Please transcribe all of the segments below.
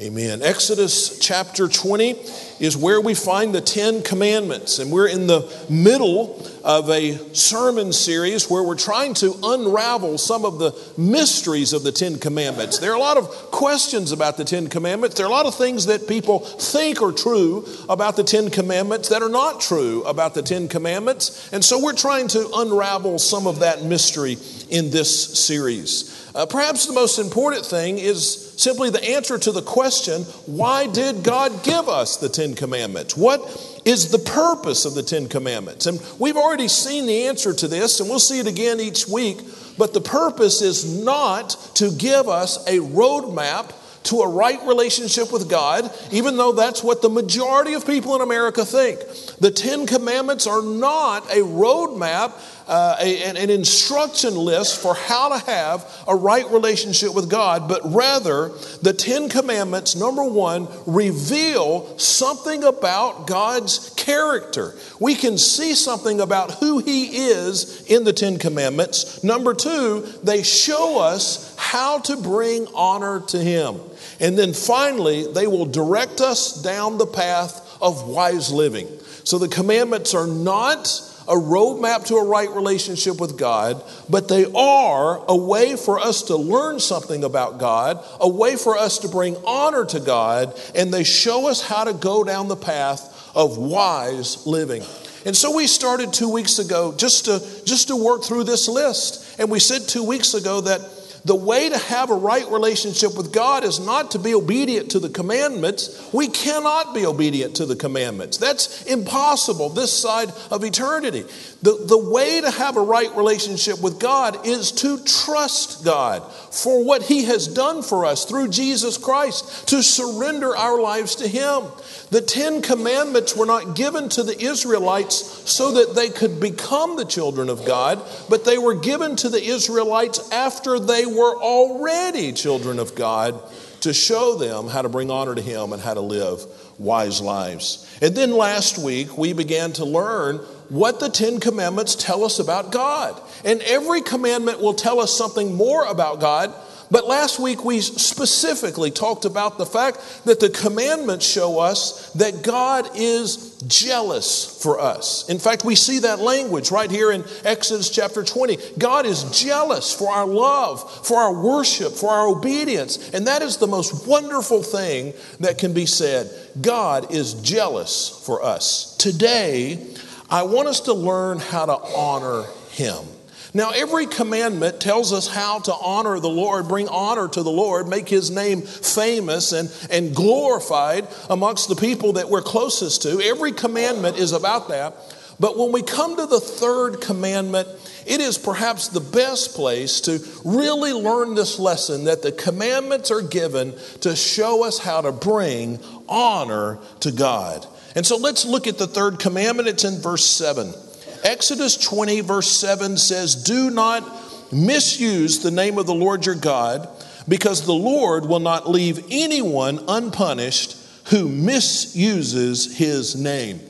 Amen. Exodus chapter 20 is where we find the Ten Commandments, and we're in the middle of a sermon series where we're trying to unravel some of the mysteries of the Ten Commandments. There are a lot of questions about the Ten Commandments. There are a lot of things that people think are true about the Ten Commandments that are not true about the Ten Commandments, and so we're trying to unravel some of that mystery in this series. Uh, perhaps the most important thing is simply the answer to the question why did God give us the Ten Commandments? What is the purpose of the Ten Commandments? And we've already seen the answer to this, and we'll see it again each week. But the purpose is not to give us a roadmap to a right relationship with God, even though that's what the majority of people in America think. The Ten Commandments are not a roadmap uh, a, an instruction list for how to have a right relationship with God, but rather the Ten Commandments, number one, reveal something about God's character. We can see something about who He is in the Ten Commandments. Number two, they show us how to bring honor to Him. And then finally, they will direct us down the path of wise living. So the commandments are not a roadmap to a right relationship with God, but they are a way for us to learn something about God, a way for us to bring honor to God, and they show us how to go down the path of wise living. And so we started two weeks ago just to, just to work through this list. And we said two weeks ago that the way to have a right relationship with God is not to be obedient to the commandments. We cannot be obedient to the commandments. That's impossible this side of eternity. The, the way to have a right relationship with God is to trust God for what He has done for us through Jesus Christ, to surrender our lives to Him. The Ten Commandments were not given to the Israelites so that they could become the children of God, but they were given to the Israelites after they were already children of God to show them how to bring honor to Him and how to live wise lives. And then last week, we began to learn what the Ten Commandments tell us about God. And every commandment will tell us something more about God but last week we specifically talked about the fact that the commandments show us that God is jealous for us. In fact, we see that language right here in Exodus chapter 20. God is jealous for our love, for our worship, for our obedience. And that is the most wonderful thing that can be said. God is jealous for us. Today, I want us to learn how to honor Him. Now, every commandment tells us how to honor the Lord, bring honor to the Lord, make his name famous and, and glorified amongst the people that we're closest to. Every commandment is about that. But when we come to the third commandment, it is perhaps the best place to really learn this lesson that the commandments are given to show us how to bring honor to God. And so let's look at the third commandment. It's in verse 7. Exodus 20, verse 7 says, Do not misuse the name of the Lord your God, because the Lord will not leave anyone unpunished who misuses his name.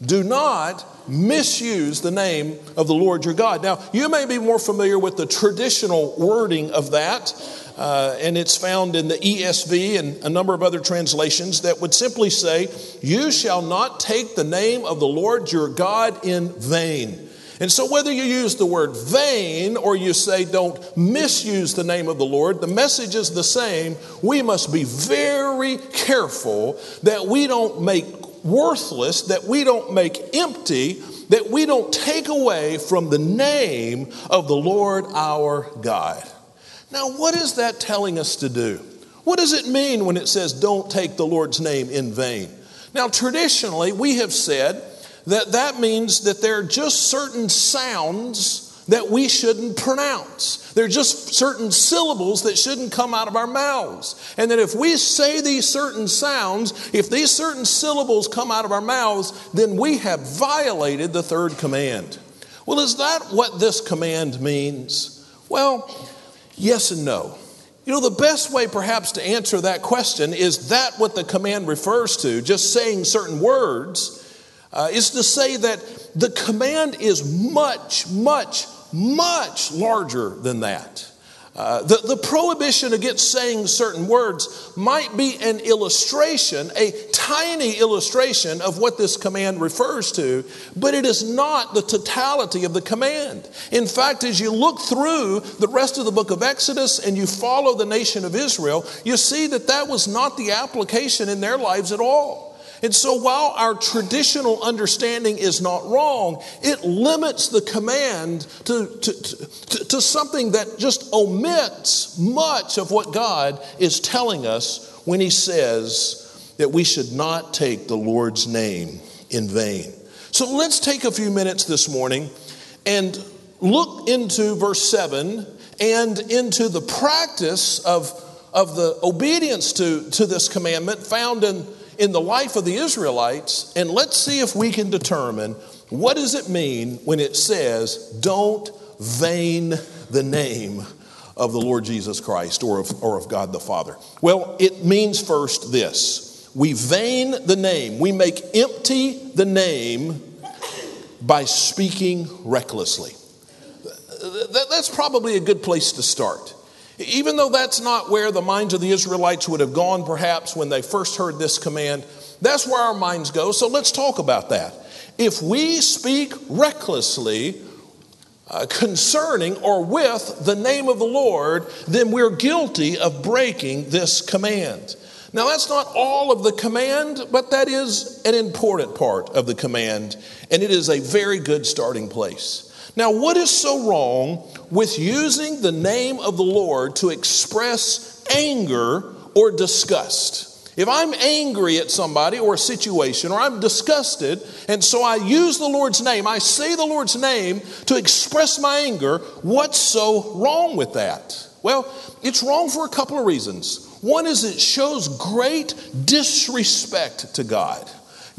Do not misuse the name of the Lord your God. Now, you may be more familiar with the traditional wording of that. Uh, and it's found in the ESV and a number of other translations that would simply say, You shall not take the name of the Lord your God in vain. And so, whether you use the word vain or you say don't misuse the name of the Lord, the message is the same. We must be very careful that we don't make worthless, that we don't make empty, that we don't take away from the name of the Lord our God. Now, what is that telling us to do? What does it mean when it says, don't take the Lord's name in vain? Now, traditionally, we have said that that means that there are just certain sounds that we shouldn't pronounce. There are just certain syllables that shouldn't come out of our mouths. And that if we say these certain sounds, if these certain syllables come out of our mouths, then we have violated the third command. Well, is that what this command means? Well, Yes and no. You know, the best way perhaps to answer that question is that what the command refers to, just saying certain words, uh, is to say that the command is much, much, much larger than that. Uh, the, the prohibition against saying certain words might be an illustration, a tiny illustration of what this command refers to, but it is not the totality of the command. In fact, as you look through the rest of the book of Exodus and you follow the nation of Israel, you see that that was not the application in their lives at all. And so, while our traditional understanding is not wrong, it limits the command to, to, to, to, something that just omits much of what God is telling us when He says that we should not take the Lord's name in vain. So, let's take a few minutes this morning and look into verse 7 and into the practice of, of the obedience to, to this commandment found in in the life of the Israelites, and let's see if we can determine what does it mean when it says, don't vain the name of the Lord Jesus Christ or of, or of God the Father? Well, it means first this we vain the name, we make empty the name by speaking recklessly. That's probably a good place to start. Even though that's not where the minds of the Israelites would have gone, perhaps, when they first heard this command, that's where our minds go. So let's talk about that. If we speak recklessly uh, concerning or with the name of the Lord, then we're guilty of breaking this command. Now, that's not all of the command, but that is an important part of the command, and it is a very good starting place. Now, what is so wrong with using the name of the Lord to express anger or disgust? If I'm angry at somebody or a situation or I'm disgusted, and so I use the Lord's name, I say the Lord's name to express my anger, what's so wrong with that? Well, it's wrong for a couple of reasons. One is it shows great disrespect to God.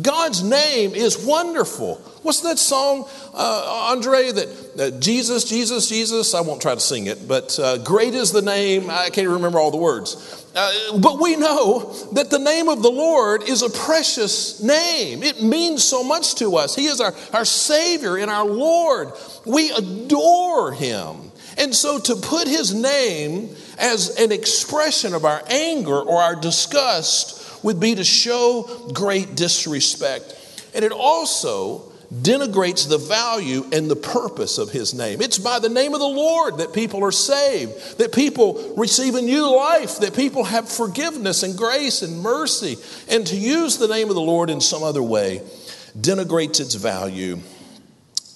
God's name is wonderful. What's that song, uh, Andre, that uh, Jesus, Jesus, Jesus? I won't try to sing it, but uh, great is the name. I can't remember all the words. Uh, but we know that the name of the Lord is a precious name. It means so much to us. He is our, our Savior and our Lord. We adore Him. And so to put His name as an expression of our anger or our disgust would be to show great disrespect. And it also denigrates the value and the purpose of his name. It's by the name of the Lord that people are saved, that people receive a new life, that people have forgiveness and grace and mercy. And to use the name of the Lord in some other way denigrates its value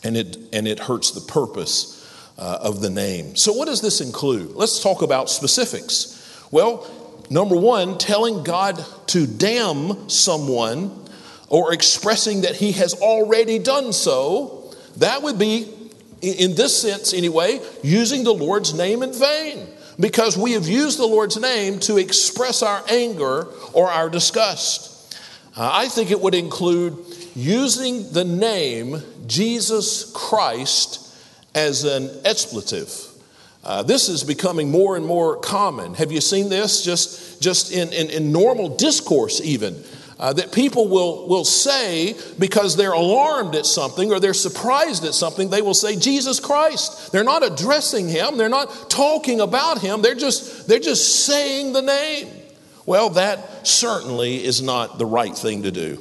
and it, and it hurts the purpose uh, of the name. So, what does this include? Let's talk about specifics. Well, Number one, telling God to damn someone or expressing that he has already done so, that would be, in this sense anyway, using the Lord's name in vain. Because we have used the Lord's name to express our anger or our disgust. Uh, I think it would include using the name Jesus Christ as an expletive uh, this is becoming more and more common. Have you seen this just, just in, in, in normal discourse, even? Uh, that people will, will say because they're alarmed at something or they're surprised at something, they will say Jesus Christ. They're not addressing him, they're not talking about him, they're just, they're just saying the name. Well, that certainly is not the right thing to do.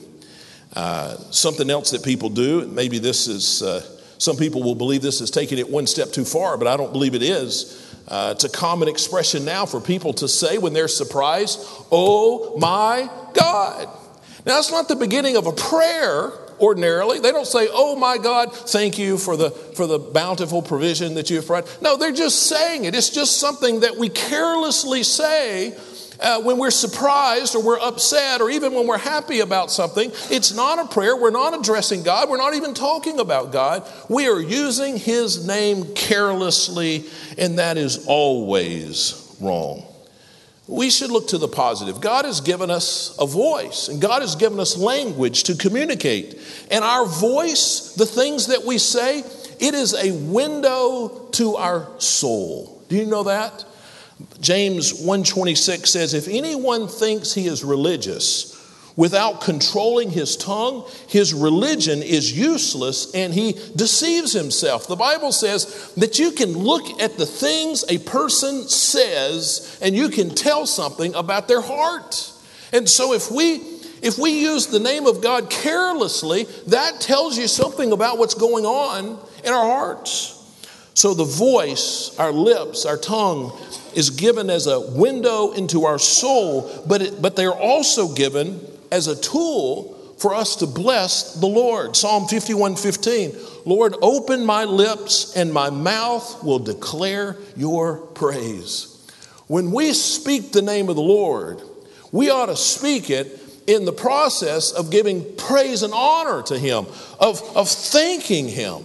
Uh, something else that people do, maybe this is uh, some people will believe this is taking it one step too far, but I don't believe it is. Uh, it's a common expression now for people to say when they're surprised, Oh my God. Now, that's not the beginning of a prayer ordinarily. They don't say, Oh my God, thank you for the, for the bountiful provision that you have provided. No, they're just saying it. It's just something that we carelessly say uh, when we're surprised or we're upset or even when we're happy about something, it's not a prayer. We're not addressing God. We're not even talking about God. We are using His name carelessly, and that is always wrong. We should look to the positive. God has given us a voice, and God has given us language to communicate. And our voice, the things that we say, it is a window to our soul. Do you know that? James 1:26 says if anyone thinks he is religious Without controlling his tongue, his religion is useless and he deceives himself. The Bible says that you can look at the things a person says and you can tell something about their heart. And so if we if we use the name of God carelessly, that tells you something about what's going on in our hearts. So the voice, our lips, our tongue is given as a window into our soul, but, it, but they're also given as a tool for us to bless the Lord. Psalm 51 15, Lord, open my lips and my mouth will declare your praise. When we speak the name of the Lord, we ought to speak it in the process of giving praise and honor to Him, of, of thanking Him.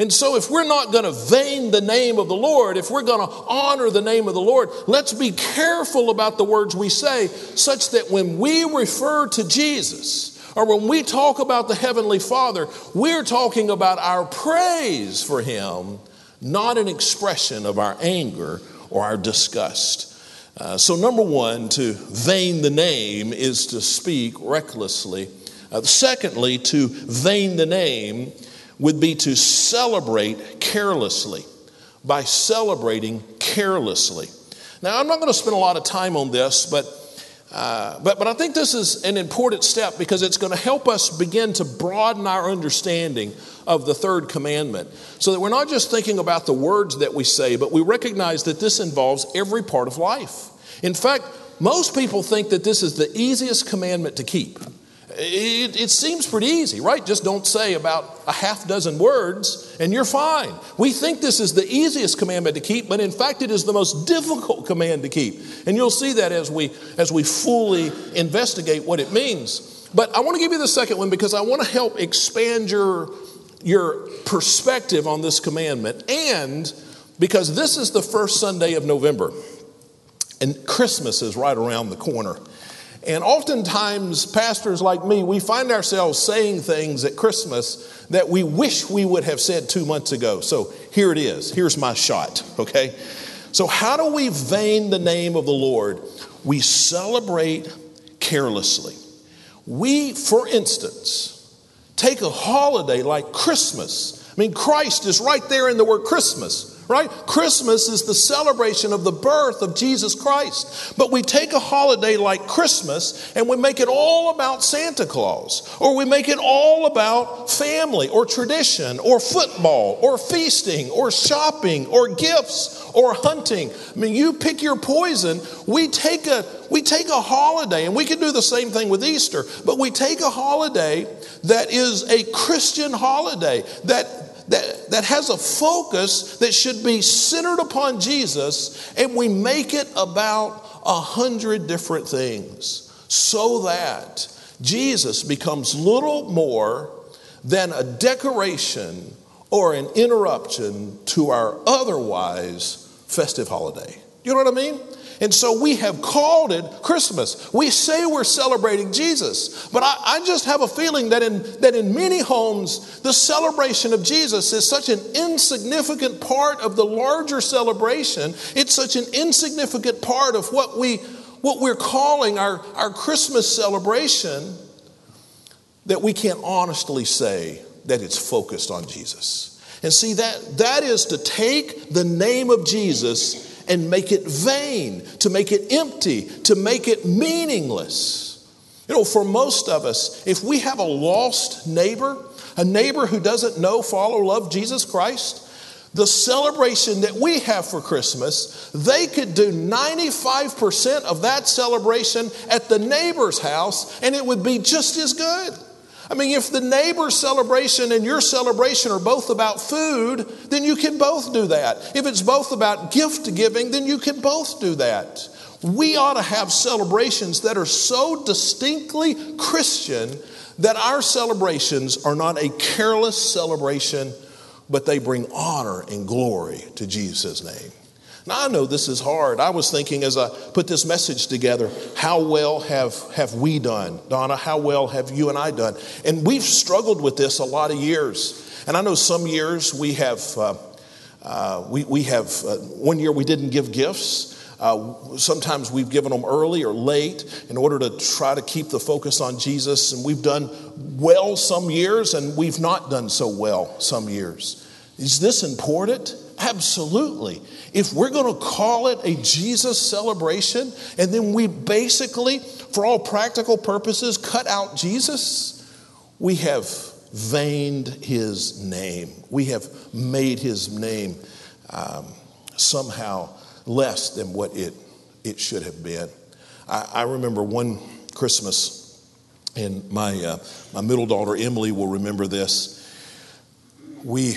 And so, if we're not going to vain the name of the Lord, if we're going to honor the name of the Lord, let's be careful about the words we say, such that when we refer to Jesus, or when we talk about the Heavenly Father, we're talking about our praise for Him, not an expression of our anger or our disgust. Uh, so, number one, to vain the name is to speak recklessly. Uh, secondly, to vain the name would be to celebrate carelessly, by celebrating carelessly. Now, I'm not going to spend a lot of time on this, but, uh, but, but I think this is an important step because it's going to help us begin to broaden our understanding of the third commandment so that we're not just thinking about the words that we say, but we recognize that this involves every part of life. In fact, most people think that this is the easiest commandment to keep. It, it, seems pretty easy, right? Just don't say about a half dozen words and you're fine. We think this is the easiest commandment to keep, but in fact, it is the most difficult command to keep. And you'll see that as we, as we fully investigate what it means. But I want to give you the second one because I want to help expand your, your perspective on this commandment and because this is the first Sunday of November and Christmas is right around the corner. And oftentimes, pastors like me, we find ourselves saying things at Christmas that we wish we would have said two months ago. So here it is. Here's my shot, okay? So, how do we vain the name of the Lord? We celebrate carelessly. We, for instance, take a holiday like Christmas. I mean, Christ is right there in the word Christmas right? Christmas is the celebration of the birth of Jesus Christ. But we take a holiday like Christmas and we make it all about Santa Claus, or we make it all about family or tradition or football or feasting or shopping or gifts or hunting. I mean, you pick your poison. We take a we take a holiday, and we can do the same thing with Easter, but we take a holiday that is a Christian holiday that that, that has a focus that should be centered upon Jesus, and we make it about a hundred different things so that Jesus becomes little more than a decoration or an interruption to our otherwise festive holiday. You know what I mean? And so we have called it Christmas. We say we're celebrating Jesus, but I, I, just have a feeling that in, that in many homes, the celebration of Jesus is such an insignificant part of the larger celebration. It's such an insignificant part of what, we, what we're calling our, our Christmas celebration that we can't honestly say that it's focused on Jesus. And see, that, that is to take the name of Jesus and make it vain, to make it empty, to make it meaningless. You know, for most of us, if we have a lost neighbor, a neighbor who doesn't know, follow, love Jesus Christ, the celebration that we have for Christmas, they could do 95% of that celebration at the neighbor's house and it would be just as good. I mean, if the neighbor's celebration and your celebration are both about food, then you can both do that. If it's both about gift giving, then you can both do that. We ought to have celebrations that are so distinctly Christian that our celebrations are not a careless celebration, but they bring honor and glory to Jesus' name. Now, I know this is hard. I was thinking as I put this message together, how well have, have we done? Donna, how well have you and I done? And we've struggled with this a lot of years. And I know some years we have, uh, uh, we, we have, uh, one year we didn't give gifts. Uh, sometimes we've given them early or late in order to try to keep the focus on Jesus. And we've done well some years and we've not done so well some years. Is this important? Absolutely. If we're going to call it a Jesus celebration and then we basically, for all practical purposes, cut out Jesus, we have veined his name. We have made his name um, somehow less than what it, it should have been. I, I remember one Christmas, and my, uh, my middle daughter Emily will remember this. We,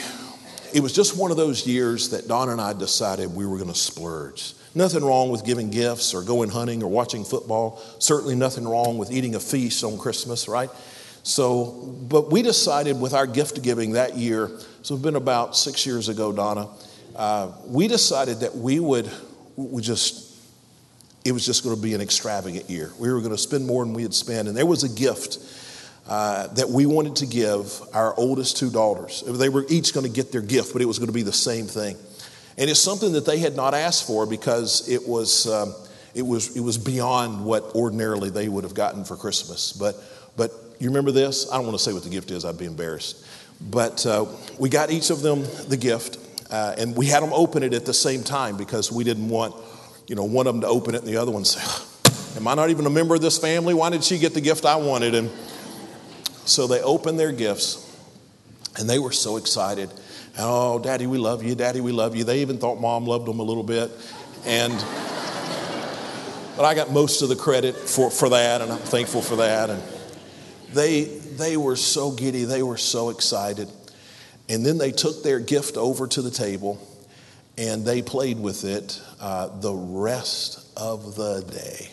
it was just one of those years that Don and I decided we were going to splurge. Nothing wrong with giving gifts or going hunting or watching football. Certainly nothing wrong with eating a feast on Christmas, right? So, but we decided with our gift giving that year, so it's been about six years ago, Donna, uh, we decided that we would, we just, it was just going to be an extravagant year. We were going to spend more than we had spent. And there was a gift uh, that we wanted to give our oldest two daughters. They were each going to get their gift, but it was going to be the same thing. And it's something that they had not asked for because it was, um, it was, it was beyond what ordinarily they would have gotten for Christmas. But, but you remember this? I don't want to say what the gift is, I'd be embarrassed. But uh, we got each of them the gift, uh, and we had them open it at the same time because we didn't want, you know, one of them to open it and the other one say, Am I not even a member of this family? Why did she get the gift I wanted? And so they opened their gifts, and they were so excited. Oh, Daddy, we love you. Daddy, we love you. They even thought Mom loved them a little bit. And, but I got most of the credit for, for that, and I'm thankful for that. And, they, they were so giddy, they were so excited. And then they took their gift over to the table and they played with it uh, the rest of the day.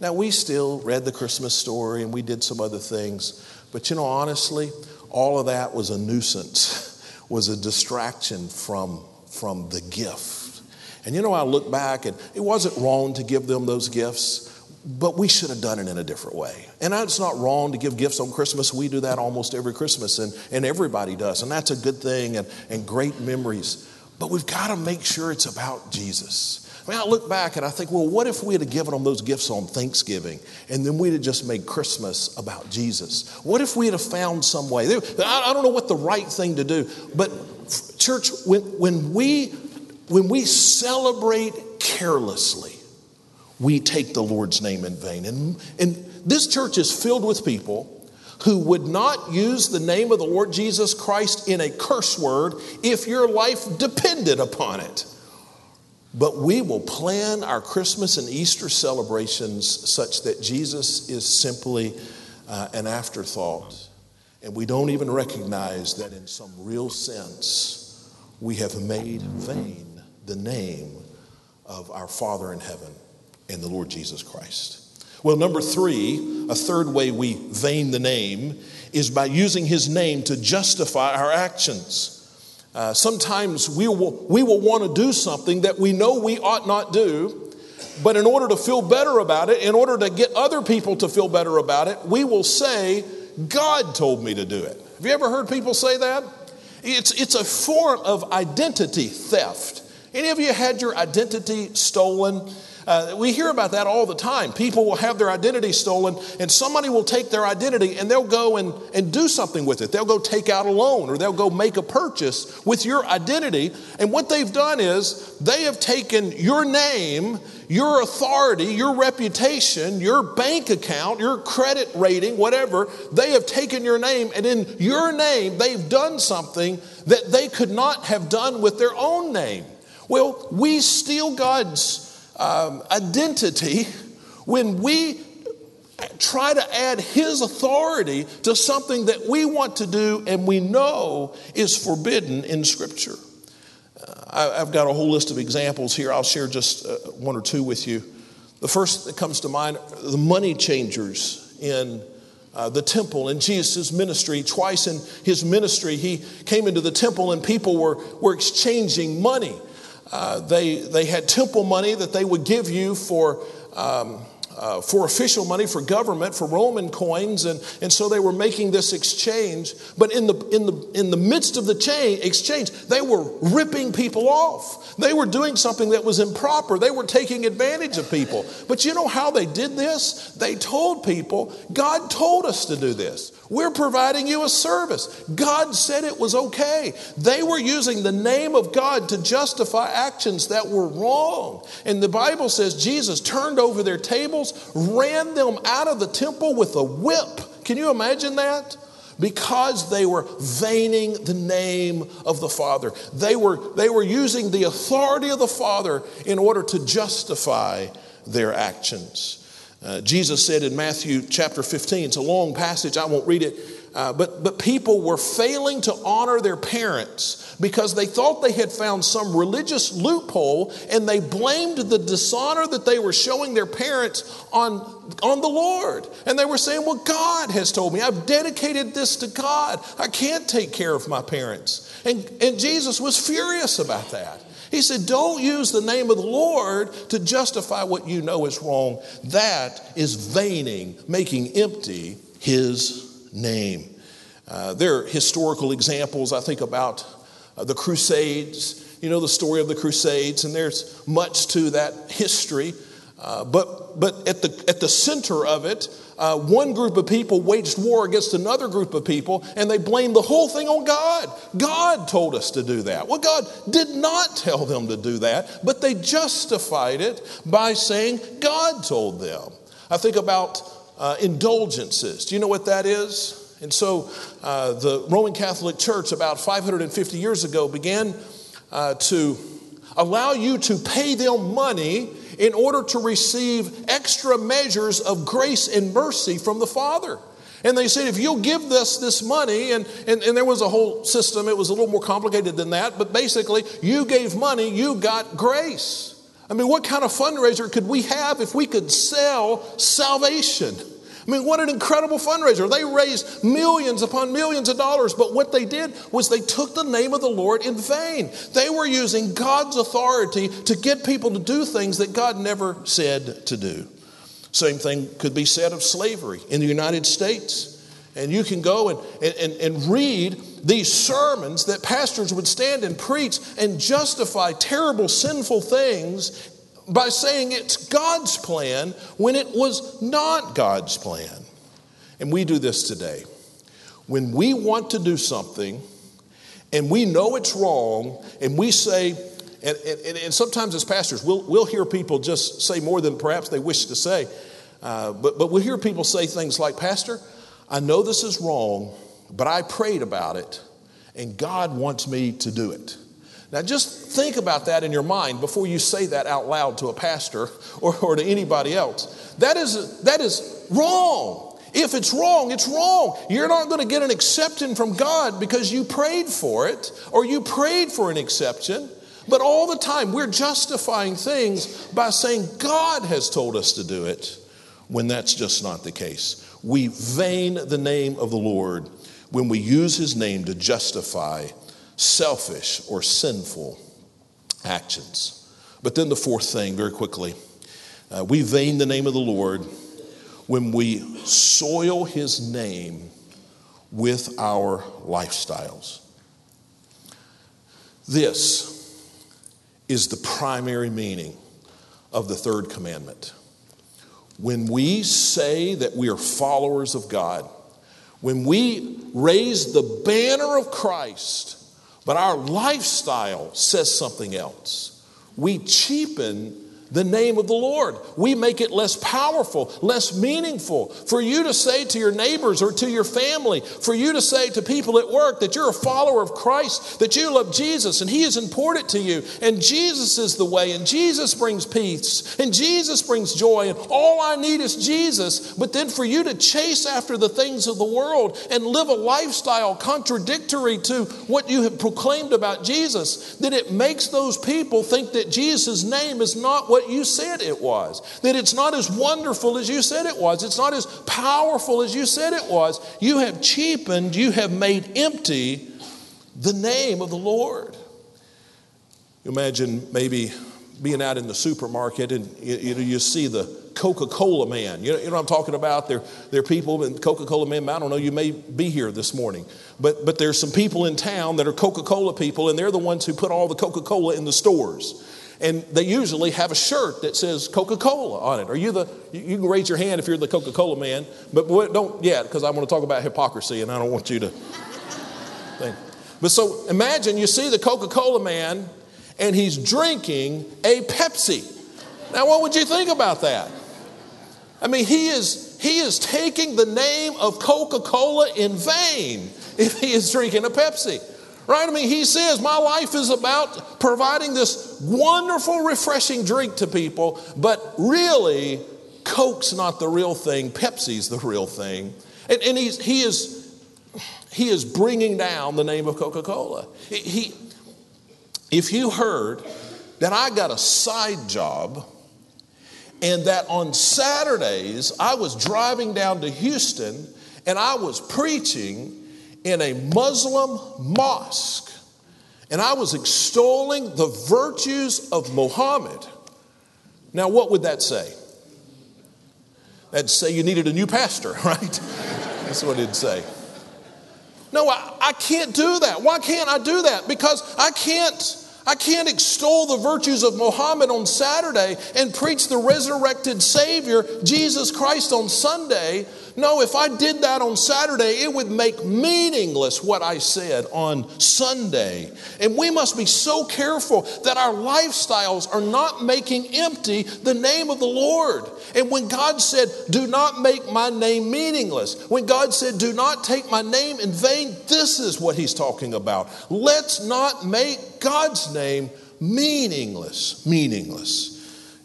Now, we still read the Christmas story and we did some other things, but you know, honestly, all of that was a nuisance, was a distraction from, from the gift. And you know, I look back and it wasn't wrong to give them those gifts but we should have done it in a different way. And it's not wrong to give gifts on Christmas. We do that almost every Christmas, and, and everybody does. And that's a good thing and, and great memories. But we've got to make sure it's about Jesus. I mean, I look back and I think, well, what if we had given them those gifts on Thanksgiving and then we'd have just made Christmas about Jesus? What if we had found some way? I don't know what the right thing to do, but church, when, when, we, when we celebrate carelessly, we take the Lord's name in vain. And, and this church is filled with people who would not use the name of the Lord Jesus Christ in a curse word if your life depended upon it. But we will plan our Christmas and Easter celebrations such that Jesus is simply uh, an afterthought. And we don't even recognize that in some real sense, we have made vain the name of our Father in heaven and the Lord Jesus Christ. Well, number three, a third way we vain the name is by using his name to justify our actions. Uh, sometimes we will, we will want to do something that we know we ought not do, but in order to feel better about it, in order to get other people to feel better about it, we will say, God told me to do it. Have you ever heard people say that? It's, it's a form of identity theft. Any of you had your identity stolen? Uh, we hear about that all the time. People will have their identity stolen, and somebody will take their identity and they'll go and, and do something with it. They'll go take out a loan or they'll go make a purchase with your identity. And what they've done is they have taken your name, your authority, your reputation, your bank account, your credit rating, whatever. They have taken your name, and in your name, they've done something that they could not have done with their own name. Well, we steal God's um, identity when we try to add his authority to something that we want to do and we know is forbidden in Scripture. Uh, I've got a whole list of examples here. I'll share just uh, one or two with you. The first that comes to mind the money changers in uh, the temple in Jesus' ministry. Twice in his ministry, he came into the temple and people were, were exchanging money. Uh, they, they had temple money that they would give you for um, uh, for official money, for government, for Roman coins, and, and so they were making this exchange. But in the, in, the, in the midst of the chain, exchange, they were ripping people off. They were doing something that was improper. They were taking advantage of people. But you know how they did this? They told people, God told us to do this. We're providing you a service. God said it was okay. They were using the name of God to justify actions that were wrong. And the Bible says Jesus turned over their tables, ran them out of the temple with a whip. Can you imagine that? because they were veining the name of the Father. They were, they were using the authority of the Father in order to justify their actions. Uh, Jesus said in Matthew chapter 15, it's a long passage, I won't read it, uh, but, but people were failing to honor their parents because they thought they had found some religious loophole and they blamed the dishonor that they were showing their parents on, on the Lord. And they were saying, Well, God has told me, I've dedicated this to God. I can't take care of my parents. And, and Jesus was furious about that. He said, Don't use the name of the Lord to justify what you know is wrong. That is veining, making empty his name. Uh, there are historical examples, I think, about uh, the Crusades. You know the story of the Crusades, and there's much to that history. Uh, but but at, the, at the center of it, uh, one group of people waged war against another group of people, and they blamed the whole thing on God. God told us to do that. Well, God did not tell them to do that, but they justified it by saying God told them. I think about uh, indulgences. Do you know what that is? And so uh, the Roman Catholic Church, about 550 years ago, began uh, to allow you to pay them money in order to receive extra measures of grace and mercy from the Father. And they said, if you'll give us this money, and, and, and there was a whole system, it was a little more complicated than that, but basically, you gave money, you got grace. I mean, what kind of fundraiser could we have if we could sell salvation? I mean, what an incredible fundraiser. They raised millions upon millions of dollars, but what they did was they took the name of the Lord in vain. They were using God's authority to get people to do things that God never said to do. Same thing could be said of slavery in the United States. And you can go and, and, and read these sermons that pastors would stand and preach and justify terrible, sinful things by saying it's God's plan when it was not God's plan. And we do this today. When we want to do something and we know it's wrong, and we say, and, and, and sometimes as pastors, we'll, we'll hear people just say more than perhaps they wish to say, uh, but, but we'll hear people say things like, Pastor, I know this is wrong, but I prayed about it, and God wants me to do it. Now, just think about that in your mind before you say that out loud to a pastor or, or to anybody else. That is, that is wrong. If it's wrong, it's wrong. You're not going to get an exception from God because you prayed for it or you prayed for an exception. But all the time, we're justifying things by saying God has told us to do it when that's just not the case. We vain the name of the Lord when we use his name to justify selfish or sinful actions. But then the fourth thing, very quickly, uh, we vain the name of the Lord when we soil his name with our lifestyles. This is the primary meaning of the third commandment. When we say that we are followers of God, when we raise the banner of Christ, but our lifestyle says something else. We cheapen the name of the Lord. We make it less powerful, less meaningful. For you to say to your neighbors or to your family, for you to say to people at work that you're a follower of Christ, that you love Jesus and He is important to you, and Jesus is the way, and Jesus brings peace, and Jesus brings joy, and all I need is Jesus. But then for you to chase after the things of the world and live a lifestyle contradictory to what you have proclaimed about Jesus, then it makes those people think that Jesus' name is not what what you said it was. That it's not as wonderful as you said it was. It's not as powerful as you said it was. You have cheapened, you have made empty the name of the Lord. You imagine maybe being out in the supermarket and you, you, you see the Coca Cola man. You know, you know what I'm talking about? There, there are people in Coca Cola man. I don't know, you may be here this morning, but, but there's some people in town that are Coca Cola people, and they're the ones who put all the Coca Cola in the stores. And they usually have a shirt that says Coca Cola on it. Are you the, you can raise your hand if you're the Coca Cola man, but don't yet, because I want to talk about hypocrisy and I don't want you to think. But so imagine you see the Coca Cola man and he's drinking a Pepsi. Now, what would you think about that? I mean, he is, he is taking the name of Coca Cola in vain if he is drinking a Pepsi. Right? I mean, he says, My life is about providing this wonderful, refreshing drink to people, but really, Coke's not the real thing, Pepsi's the real thing. And, and he's, he, is, he is bringing down the name of Coca Cola. He, if you heard that I got a side job and that on Saturdays I was driving down to Houston and I was preaching in a Muslim mosque and I was extolling the virtues of Muhammad. Now, what would that say? That'd say you needed a new pastor, right? That's what it'd say. No, I, I can't do that. Why can't I do that? Because I can't I can't extol the virtues of Muhammad on Saturday and preach the resurrected Savior, Jesus Christ, on Sunday. No, if I did that on Saturday, it would make meaningless what I said on Sunday. And we must be so careful that our lifestyles are not making empty the name of the Lord. And when God said, Do not make my name meaningless, when God said, Do not take my name in vain, this is what He's talking about. Let's not make God's name meaningless. Meaningless.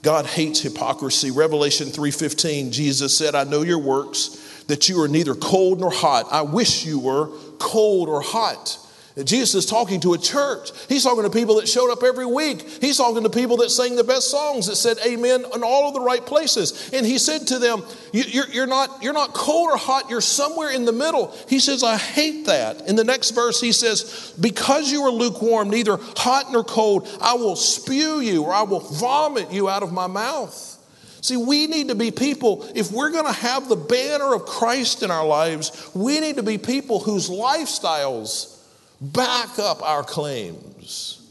God hates hypocrisy. Revelation 3:15, Jesus said, "I know your works, that you are neither cold nor hot. I wish you were cold or hot." Jesus is talking to a church. He's talking to people that showed up every week. He's talking to people that sang the best songs that said amen in all of the right places. And he said to them, you're, you're, not, you're not cold or hot, you're somewhere in the middle. He says, I hate that. In the next verse, he says, Because you are lukewarm, neither hot nor cold, I will spew you or I will vomit you out of my mouth. See, we need to be people, if we're going to have the banner of Christ in our lives, we need to be people whose lifestyles back up our claims.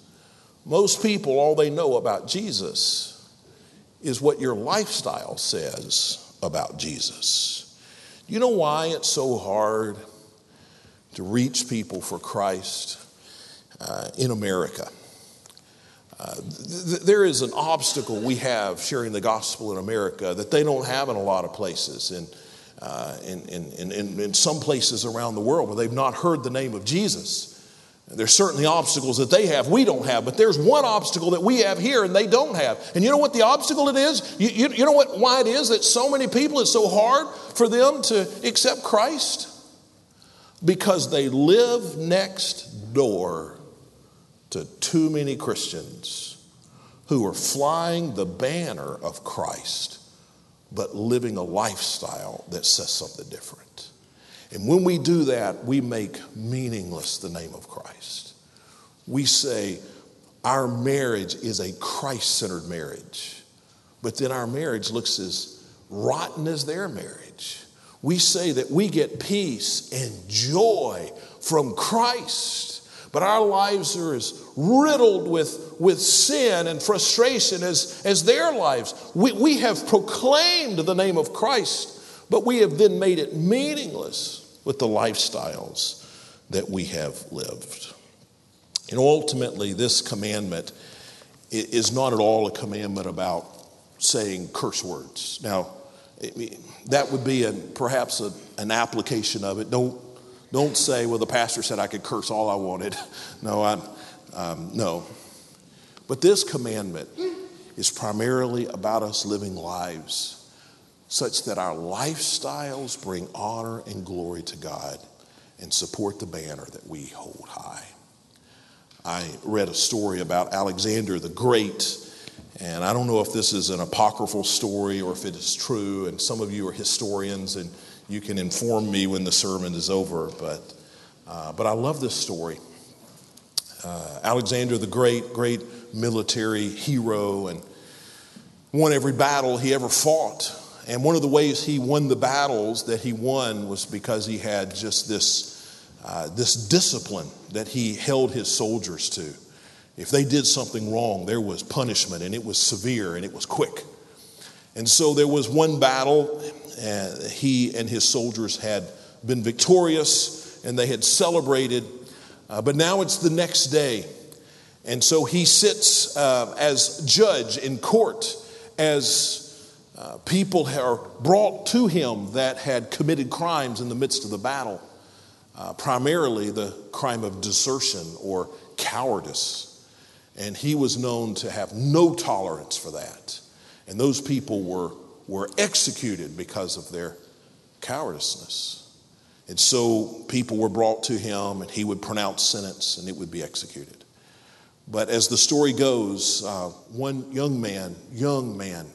Most people, all they know about Jesus is what your lifestyle says about Jesus. You know why it's so hard to reach people for Christ uh, in America? Uh, th- there is an obstacle we have sharing the gospel in America that they don't have in a lot of places. And uh, in, in, in, in some places around the world where they've not heard the name of Jesus. There's certainly obstacles that they have we don't have, but there's one obstacle that we have here and they don't have. And you know what the obstacle it is? You, you, you know what, why it is that so many people, it's so hard for them to accept Christ? Because they live next door to too many Christians who are flying the banner of Christ, but living a lifestyle that says something different. And when we do that, we make meaningless the name of Christ. We say our marriage is a Christ centered marriage, but then our marriage looks as rotten as their marriage. We say that we get peace and joy from Christ, but our lives are as riddled with, with sin and frustration as, as their lives. We, we have proclaimed the name of Christ but we have then made it meaningless with the lifestyles that we have lived. And ultimately, this commandment is not at all a commandment about saying curse words. Now, that would be a, perhaps a, an application of it. Don't, don't say, well, the pastor said I could curse all I wanted. No, I, um, no. But this commandment is primarily about us living lives such that our lifestyles bring honor and glory to God and support the banner that we hold high. I read a story about Alexander the Great, and I don't know if this is an apocryphal story or if it is true, and some of you are historians and you can inform me when the sermon is over, but, uh, but I love this story. Uh, Alexander the Great, great military hero, and won every battle he ever fought. And one of the ways he won the battles that he won was because he had just this, uh, this discipline that he held his soldiers to. If they did something wrong, there was punishment, and it was severe and it was quick. And so there was one battle, and he and his soldiers had been victorious and they had celebrated, uh, but now it's the next day. And so he sits uh, as judge in court as people are brought to him that had committed crimes in the midst of the battle, uh, primarily the crime of desertion or cowardice. And he was known to have no tolerance for that. And those people were, were executed because of their cowardice. And so people were brought to him, and he would pronounce sentence, and it would be executed. But as the story goes, uh, one young man, young man,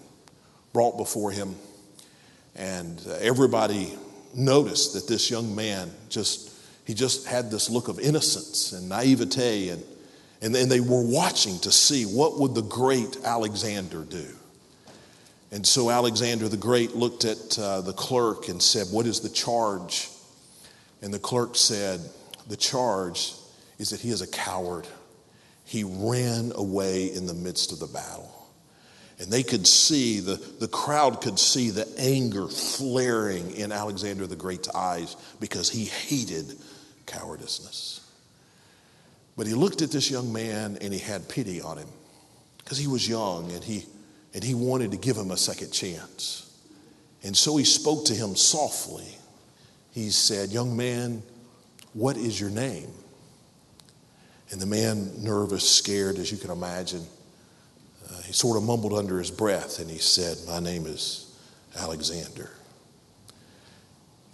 brought before him, and uh, everybody noticed that this young man just he just had this look of innocence and naivete, and and then they were watching to see what would the great Alexander do. And so Alexander the Great looked at uh, the clerk and said, What is the charge? And the clerk said, The charge is that he is a coward. He ran away in the midst of the battle. And they could see, the, the crowd could see the anger flaring in Alexander the Great's eyes because he hated cowardice. But he looked at this young man and he had pity on him because he was young and he, and he wanted to give him a second chance. And so he spoke to him softly he said, Young man, what is your name? And the man, nervous, scared, as you can imagine, uh, he sort of mumbled under his breath and he said, My name is Alexander.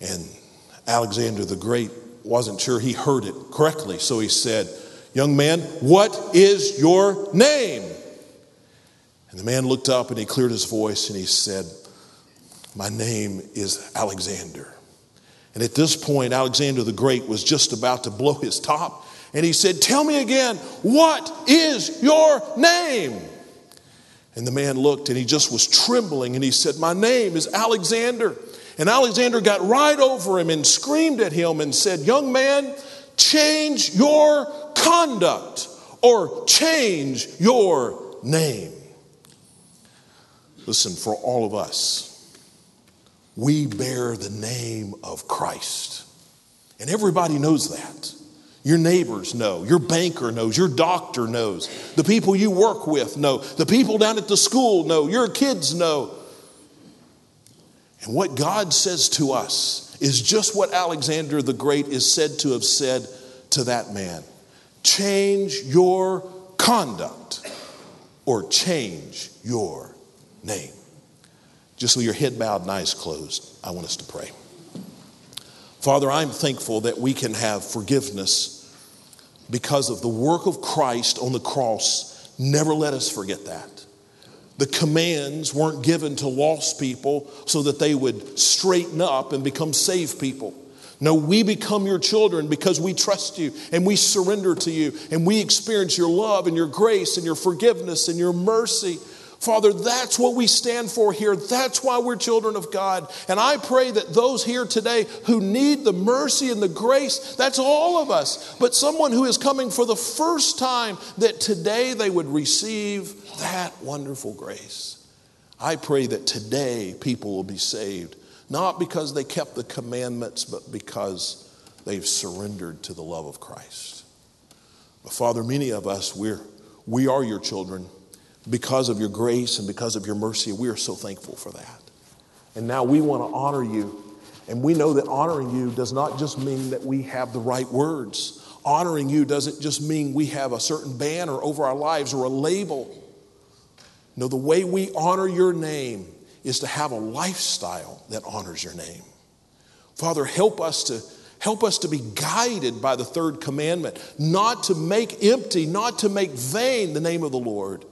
And Alexander the Great wasn't sure he heard it correctly, so he said, Young man, what is your name? And the man looked up and he cleared his voice and he said, My name is Alexander. And at this point, Alexander the Great was just about to blow his top. And he said, Tell me again, what is your name? And the man looked and he just was trembling and he said, My name is Alexander. And Alexander got right over him and screamed at him and said, Young man, change your conduct or change your name. Listen, for all of us, we bear the name of Christ. And everybody knows that. Your neighbors know, your banker knows, your doctor knows, the people you work with know, the people down at the school know, your kids know. And what God says to us is just what Alexander the Great is said to have said to that man change your conduct or change your name. Just with your head bowed and eyes closed, I want us to pray. Father, I'm thankful that we can have forgiveness because of the work of Christ on the cross. Never let us forget that. The commands weren't given to lost people so that they would straighten up and become saved people. No, we become your children because we trust you and we surrender to you and we experience your love and your grace and your forgiveness and your mercy Father, that's what we stand for here. That's why we're children of God. And I pray that those here today who need the mercy and the grace, that's all of us, but someone who is coming for the first time, that today they would receive that wonderful grace. I pray that today people will be saved, not because they kept the commandments, but because they've surrendered to the love of Christ. But Father, many of us, we're, we are your children because of your grace and because of your mercy. We are so thankful for that. And now we want to honor you. And we know that honoring you does not just mean that we have the right words. Honoring you doesn't just mean we have a certain banner over our lives or a label. No, the way we honor your name is to have a lifestyle that honors your name. Father, help us to help us to be guided by the third commandment, not to make empty, not to make vain the name of the Lord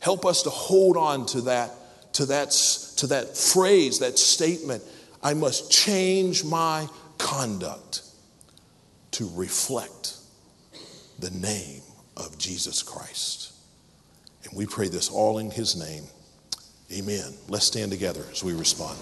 Help us to hold on to that, to that, to that phrase, that statement. I must change my conduct to reflect the name of Jesus Christ. And we pray this all in his name. Amen. Let's stand together as we respond.